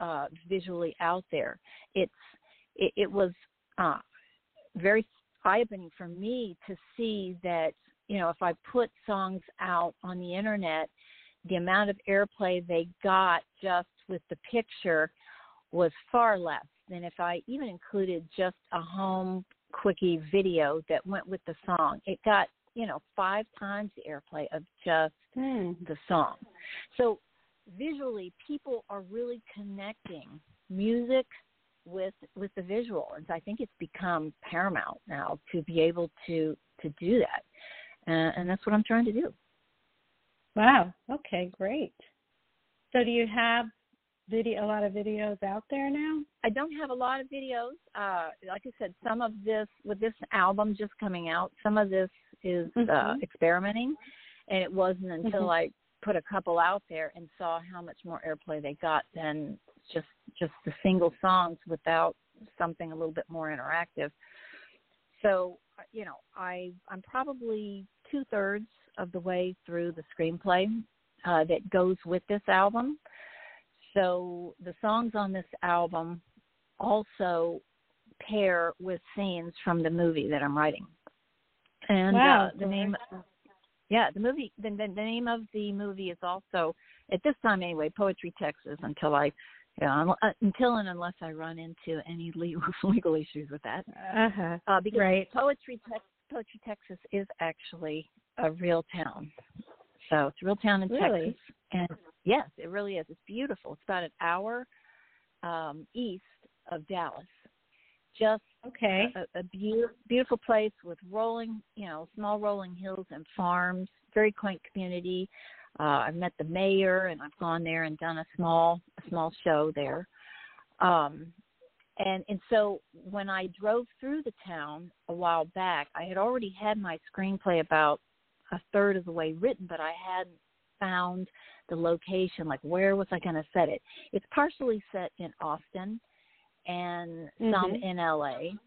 uh, visually out there it's it, it was uh, very eye-opening for me to see that you know if i put songs out on the internet the amount of airplay they got just with the picture was far less than if I even included just a home quickie video that went with the song. It got, you know, five times the airplay of just Hmm. the song. So visually people are really connecting music with with the visual and so I think it's become paramount now to be able to to do that. Uh, and that's what I'm trying to do. Wow. Okay, great. So do you have video a lot of videos out there now? I don't have a lot of videos. Uh, like I said, some of this with this album just coming out, some of this is uh, Mhm. experimenting, and it wasn't until Mhm. I put a couple out there and saw how much more airplay they got than just just the single songs without something a little bit more interactive. So uh, you know, I I'm probably two thirds of the way through the screenplay uh, that goes with this album. So the songs on this album also pair with scenes from the movie that I'm writing. And Wow, uh, the name, yeah, the movie, the, the, the name of the movie is also at this time anyway, Poetry Texas. Until I, you know, un- until and unless I run into any legal legal issues with that, Uh-huh. uh, because Right. Poetry Tex Poetry Texas is actually a real town. So it's a real town in Really? Texas, and yes, it really is. It's beautiful. It's about an hour um, east of Dallas. Just Okay. a, a beau- beautiful place with rolling, you know, small rolling hills and farms. Very quaint community. Uh, I've met the mayor, and I've gone there and done a small, a small show there. Um, and and so when I drove through the town a while back, I had already had my screenplay about a third of the way written, but I hadn't found the location. Like, where was I going to set it? It's partially set in Austin, and some Mhm. in LA,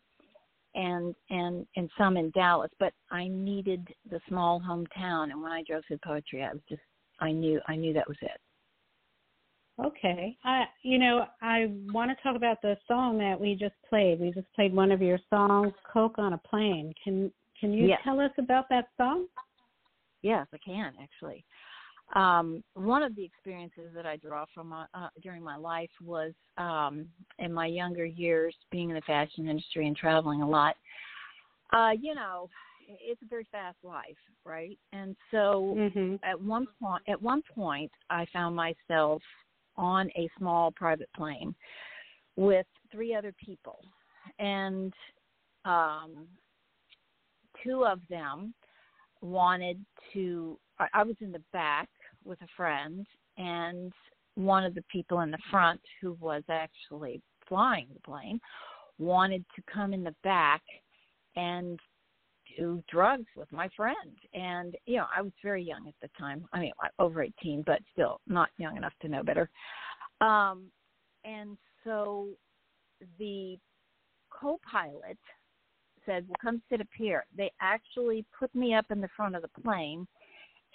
and and and some in Dallas. But I needed the small hometown, and when I drove through poetry, I was just I knew I knew that was it. Okay. I you know, I want to talk about the song that we just played. We just played one of your songs, Coke on a Plane. Can can you Yes. tell us about that song? Yes, I can actually. Um, one of the experiences that I draw from my, uh, during my life was um, in my younger years, being in the fashion industry and traveling a lot. Uh, you know, it's a very fast life, right? And so Mhm. at one point, at one point, I found myself on a small private plane with three other people, and um, two of them wanted to. I, I was in the back with a friend, and one of the people in the front, who was actually flying the plane, wanted to come in the back and do drugs with my friend. And you know, I was very young at the time. I mean, over eighteen, but still not young enough to know better. Um, and so the co-pilot said, "Well, come sit up here." They actually put me up in the front of the plane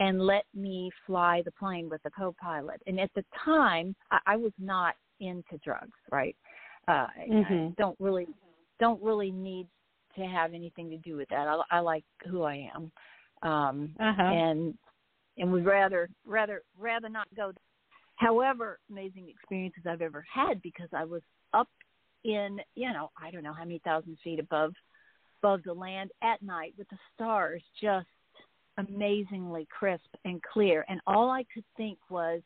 and let me fly the plane with the co-pilot. And at the time, I, I was not into drugs, right? Uh, I- I don't really don't really need to have anything to do with that. I, I like who I am, um, Uh-huh. and and would rather rather rather not go. However, amazing experiences I've ever had because I was up in you know I don't know how many thousand feet above above the land at night with the stars just amazingly crisp and clear, and all I could think was.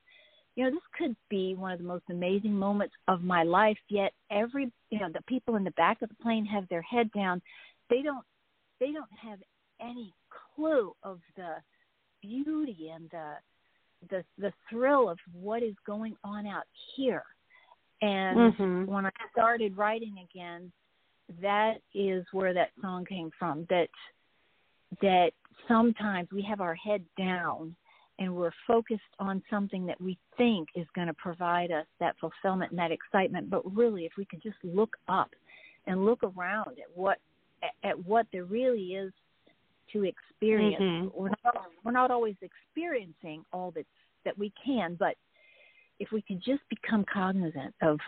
You know, this could be one of the most amazing moments of my life. Yet every, you know, the people in the back of the plane have their head down. They don't, they don't have any clue of the beauty and the the the thrill of what is going on out here. And Mhm. when I started writing again, that is where that song came from. That that sometimes we have our head down and we're focused on something that we think is going to provide us that fulfillment and that excitement. But really, if we could just look up and look around at what at what there really is to experience. Mhm. We're not we're not always experiencing all that that we can, but if we could just become cognizant of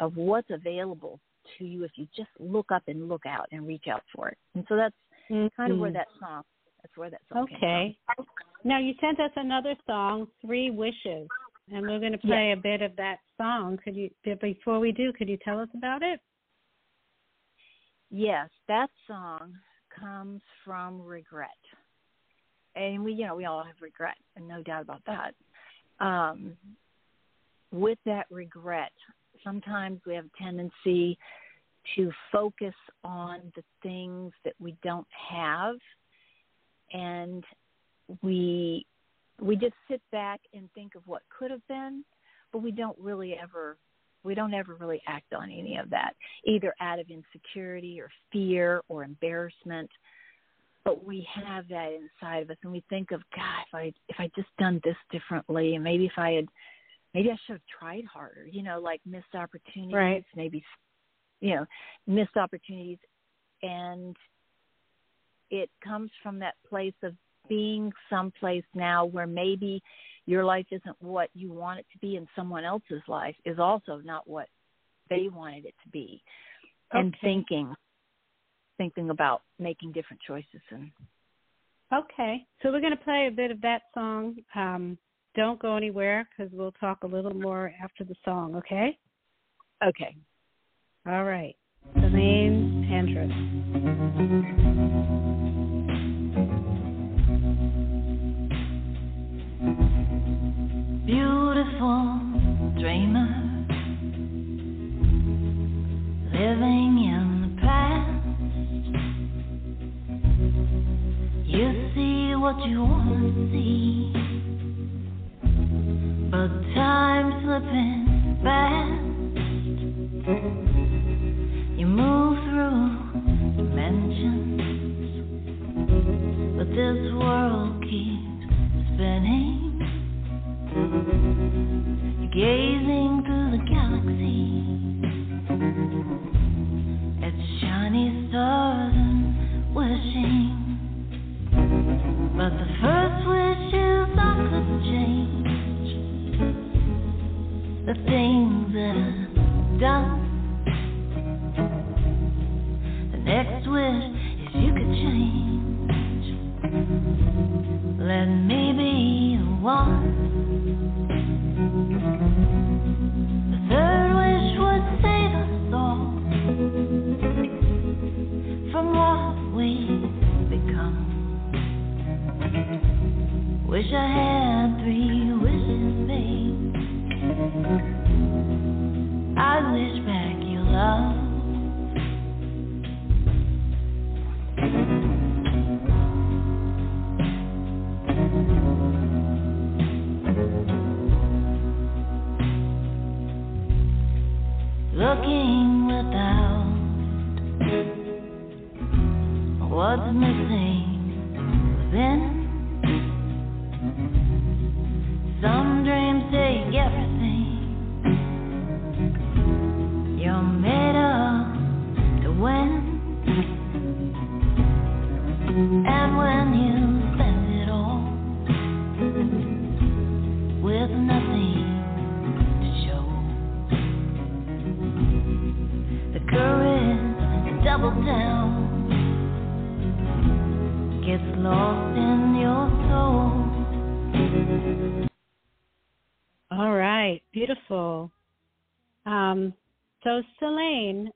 of what's available to you if you just look up and look out and reach out for it. And so that's kind of where Mhm. that song that's where that song came Okay. Now you sent us another song, Three Wishes, and we're going to play a bit of that song. Could you before we do, could you tell us about it? Yes, that song comes from regret. And we, you know, we all have regret, and no doubt about that. Um, with that regret, sometimes we have a tendency to focus on the things that we don't have, and we we just sit back and think of what could have been, but we don't really ever we don't ever really act on any of that, either out of insecurity or fear or embarrassment. But we have that inside of us, and we think of God, if I if I just done this differently, and maybe if I had, maybe I should have tried harder. You know, like missed opportunities, Right. maybe, you know, missed opportunities, and it comes from that place of being someplace now where maybe your life isn't what you want it to be and someone else's life is also not what they wanted it to be, and thinking, thinking about making different choices. And Okay, so we're going to play a bit of that song. Um, don't go anywhere because we'll talk a little more after the song. Okay. okay, All right. Celaine Andrus. Dreamer living in the past. You see what you want to see, but time's slipping fast. You move through dimensions, but this world Gazing through the galaxy at shiny stars and wishing. But the first wish is I could change the things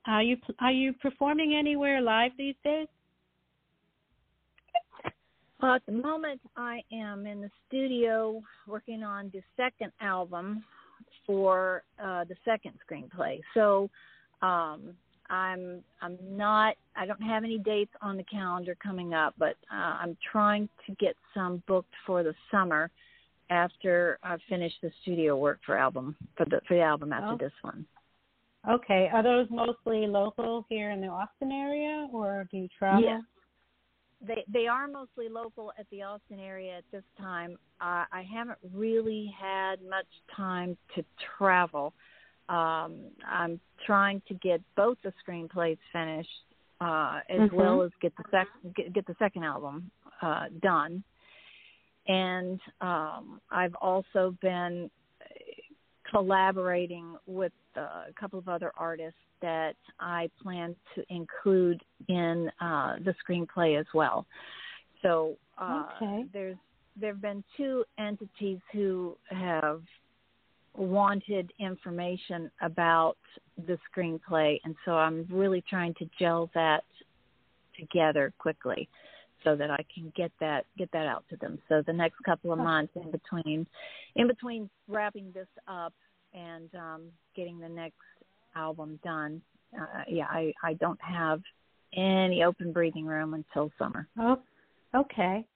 are you are you performing anywhere live these days? Well, at the moment, I am in the studio working on the second album for uh, the second screenplay. So, um, I'm I'm not I don't have any dates on the calendar coming up, but uh, I'm trying to get some booked for the summer after I finish the studio work for album for the for the album after Oh. this one. Okay, are those mostly local here in the Austin area, or do you travel? Yeah. They they are mostly local at the Austin area at this time. Uh, I haven't really had much time to travel. Um, I'm trying to get both the screenplays finished, uh, as Mhm. well as get the sec- get, get the second album uh, done. And um, I've also been collaborating with uh, a couple of other artists that I plan to include in uh, the screenplay as well. So uh, Okay. there's there have been two entities who have wanted information about the screenplay, and so I'm really trying to gel that together quickly so that I can get that get that out to them. So the next couple of months in between in between wrapping this up and um, getting the next album done, uh, yeah, I I don't have any open breathing room until summer. Oh, okay.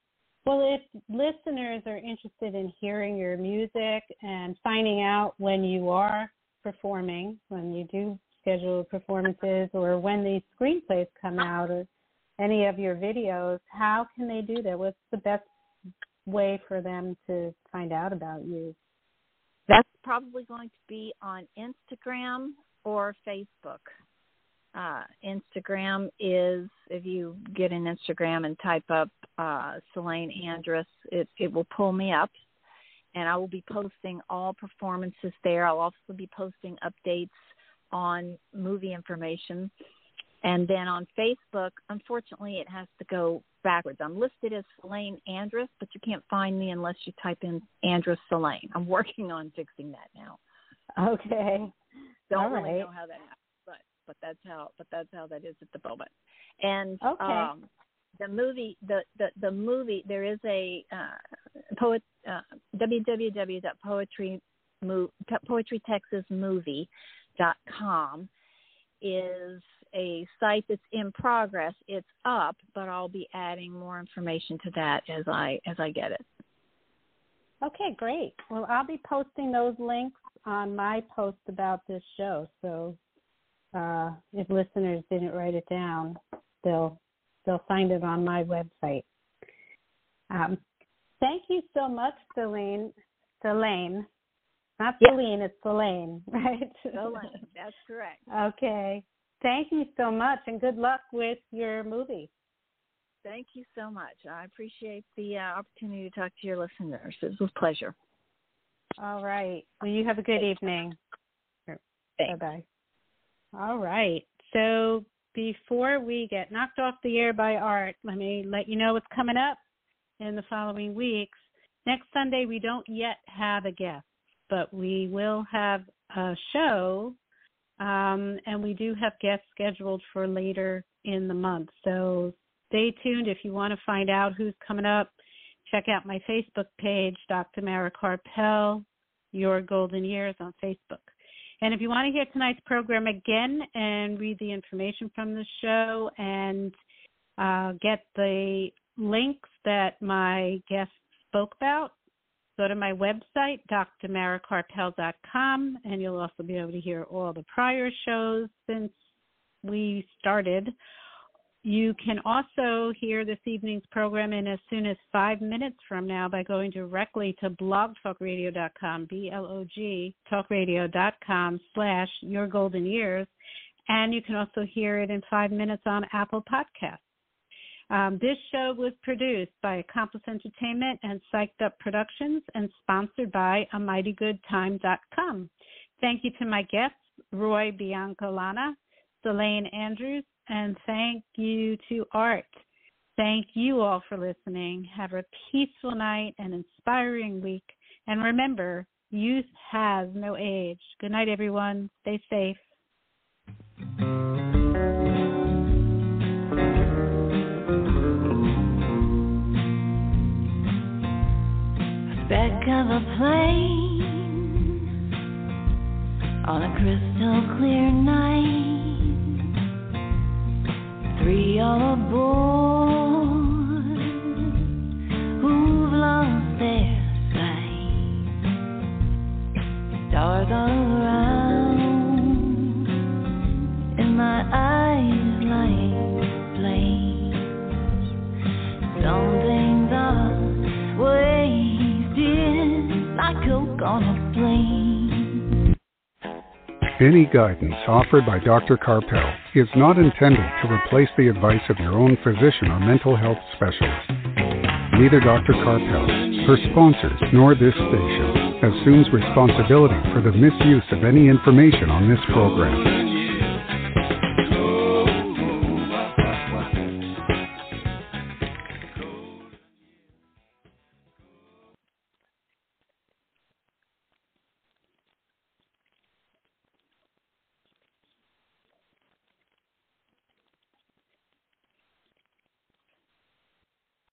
Well, if listeners are interested in hearing your music and finding out when you are performing, when you do schedule performances, or when these screenplays come out, or any of your videos, how can they do that? What's the best way for them to find out about you? That's probably going to be on Instagram or Facebook. Uh, Instagram is if you get an Instagram and type up uh, Celaine Andrus, it it will pull me up, and I will be posting all performances there. I'll also be posting updates on movie information. And then on Facebook, unfortunately, it has to go backwards. I'm listed as Celaine Andrus, but you can't find me unless you type in Andrus Celaine. I'm working on fixing that now. Okay. Don't All really right. know how that happens, but but that's how but that's how that is at the moment. And Okay. um, the movie the, the the movie there is a uh, poet uh, www.poetry mo- poetrytexasmovie.com is a site that's in progress. It's up, but I'll be adding more information to that as I as I get it. Okay, great. Well, I'll be posting those links on my post about this show. So uh, if listeners didn't write it down, they'll they'll find it on my website. Um, thank you so much, Celaine. Celaine, not Yeah. Celine, it's Celaine, right? Celaine, that's correct. okay. Thank you so much, and good luck with your movie. Thank you so much. I appreciate the uh, opportunity to talk to your listeners. It was a pleasure. All right. Well, you have a good evening. Bye bye. All right. So before we get knocked off the air by Art, let me let you know what's coming up in the following weeks. Next Sunday, we don't yet have a guest, but we will have a show, um, and we do have guests scheduled for later in the month. So stay tuned if you want to find out who's coming up. Check out my Facebook page, Dr. Mara Karpel, Your Golden Years on Facebook. And if you want to hear tonight's program again and read the information from the show and uh, get the links that my guests spoke about, go to my website, drmarakarpel.com, and you'll also be able to hear all the prior shows since we started. You can also hear this evening's program in as soon as five minutes from now by going directly to blogtalkradio.com, B-L-O-G, talkradio.com slash your golden years. And you can also hear it in five minutes on Apple Podcasts. Um, this show was produced by Accomplice Entertainment and Psyched Up Productions and sponsored by AmightyGoodTime.com. Thank you to my guests, Roy Biancalana, Celaine Andrus, and thank you to Art. Thank you all for listening. Have a peaceful night and inspiring week. And remember, youth has no age. Good night, everyone. Stay safe. Speck of a plane on a crystal clear night. Three all aboard who've lost their sight. Stars all Any guidance offered by Dr. Karpel is not intended to replace the advice of your own physician or mental health specialist. Neither Dr. Karpel, her sponsors, nor this station assumes responsibility for the misuse of any information on this program.